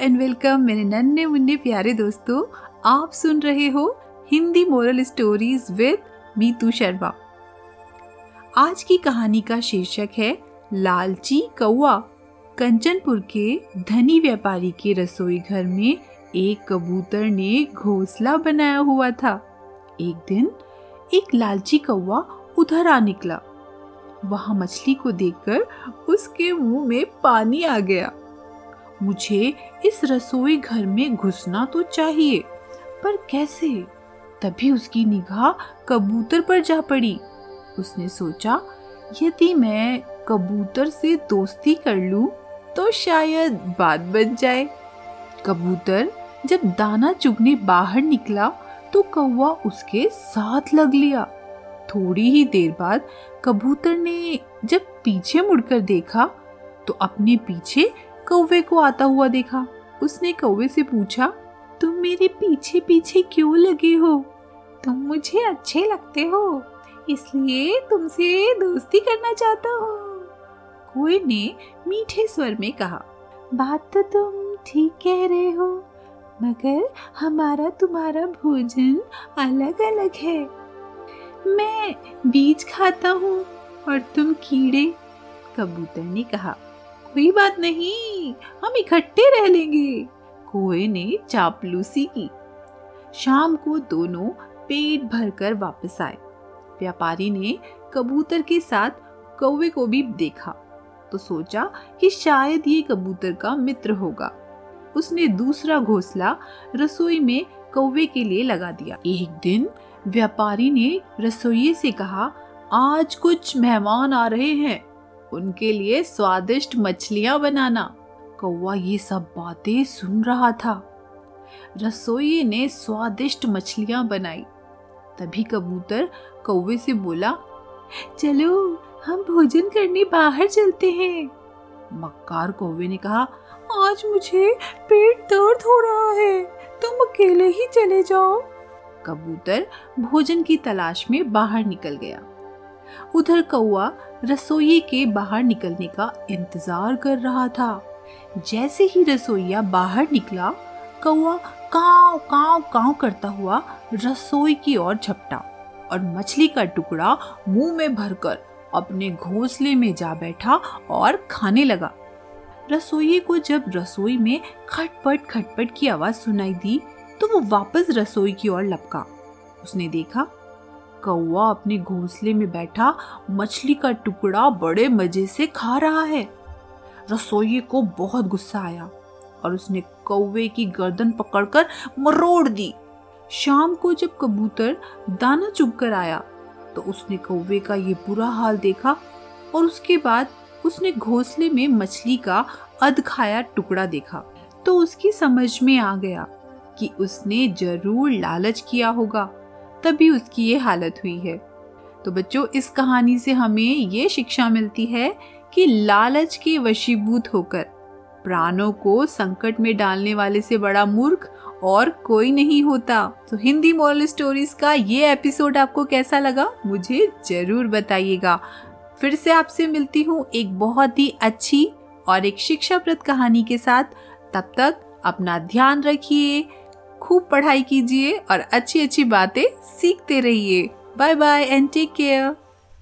And welcome मेरे नन्हे मुन्ने प्यारे दोस्तों, आप सुन रहे हो Hindi moral stories with Meetu Sharma. आज की कहानी का शीर्षक है लालची कौआ कंचनपुर के धनी व्यापारी के रसोई घर में एक कबूतर ने घोंसला बनाया हुआ था। एक दिन एक लालची कौआ उधर आ निकला। वहाँ मछली को देखकर उसके मुँह में पानी आ गया। मुझे इस रसोई घर में घुसना तो चाहिए, पर कैसे? तभी उसकी निगाह कबूतर पर जा पड़ी। उसने सोचा, यदि मैं कबूतर से दोस्ती कर लूँ तो शायद बात बन जाए। कबूतर जब दाना चुगने बाहर निकला तो कौवा उसके साथ लग लिया। थोड़ी ही देर बाद कबूतर ने जब पीछे मुड़कर देखा तो अपने पीछे कौवे को आता हुआ देखा। उसने कौवे से पूछा, तुम मेरे पीछे पीछे क्यों लगे हो? तुम मुझे अच्छे लगते हो, इसलिए तुमसे दोस्ती करना चाहता हूँ। कोई ने मीठे स्वर में कहा, बात तो तुम ठीक कह रहे हो, मगर हमारा तुम्हारा भोजन अलग अलग है। मैं बीज खाता हूँ और तुम कीड़े, कबूतर ने कहा। कोई बात नहीं, हम इकट्ठे रह लेंगे। कोए ने चापलूसी की। शाम को दोनों पेट भरकर वापस आए। व्यापारी ने कबूतर के साथ कौवे को भी देखा तो सोचा कि शायद ये कबूतर का मित्र होगा। उसने दूसरा घोंसला रसोई में कौवे के लिए लगा दिया। एक दिन व्यापारी ने रसोई से कहा, आज कुछ मेहमान आ रहे हैं। उनके लिए स्वादिष्ट मछलियाँ बनाना। कौवा ये सब बातें सुन रहा था। रसोई ने स्वादिष्ट मछलियाँ बनाई। तभी कबूतर कौवे से बोला, चलो, हम भोजन करने बाहर चलते हैं। मक्कार कौवे ने कहा, आज मुझे पेट दर्द हो रहा है, तुम अकेले ही चले जाओ। कबूतर भोजन की तलाश में बाहर निकल गया। उधर कौआ रसोई के बाहर निकलने का इंतज़ार कर रहा था। जैसे ही रसोईया बाहर निकला कौआ काव काव काव करता हुआ रसोई की ओर झपटा और मछली का टुकड़ा मुँह में भरकर अपने घोंसले में जा बैठा और खाने लगा। रसोई को जब रसोई में खटपट खटपट की आवाज़ सुनाई दी तो वो वापस रसोई की ओर लपका। उसने देखा कौआ अपने घोंसले में बैठा मछली का टुकड़ा बड़े मज़े से खा रहा है। रसोई को बहुत गुस्सा आया और उसने कौवे की गर्दन पकड़कर मरोड़ दी। शाम को जब कबूतर दाना चुग कर आया तो उसने कौवे का ये बुरा हाल देखा और उसके बाद उसने घोंसले में मछली का अध खाया टुकड़ा देखा। तो उसकी समझ में आ गया कि उसने ज़रूर लालच किया होगा। तभी उसकी ये हालत हुई है। तो बच्चों, इस कहानी से हमें ये शिक्षा मिलती है कि लालच के वशीभूत होकर, प्राणों को संकट में डालने वाले से बड़ा मूर्ख और कोई नहीं होता। तो हिंदी मॉरल स्टोरीज का ये एपिसोड आपको कैसा लगा, मुझे ज़रूर बताइएगा। फिर से आपसे मिलती हूँ एक बहुत ही अच्छी और एक शिक्षाप्रद कहानी के साथ। तब तक अपना ध्यान रखिए खूब पढ़ाई कीजिए और अच्छी अच्छी बातें सीखते रहिए। Bye bye and take care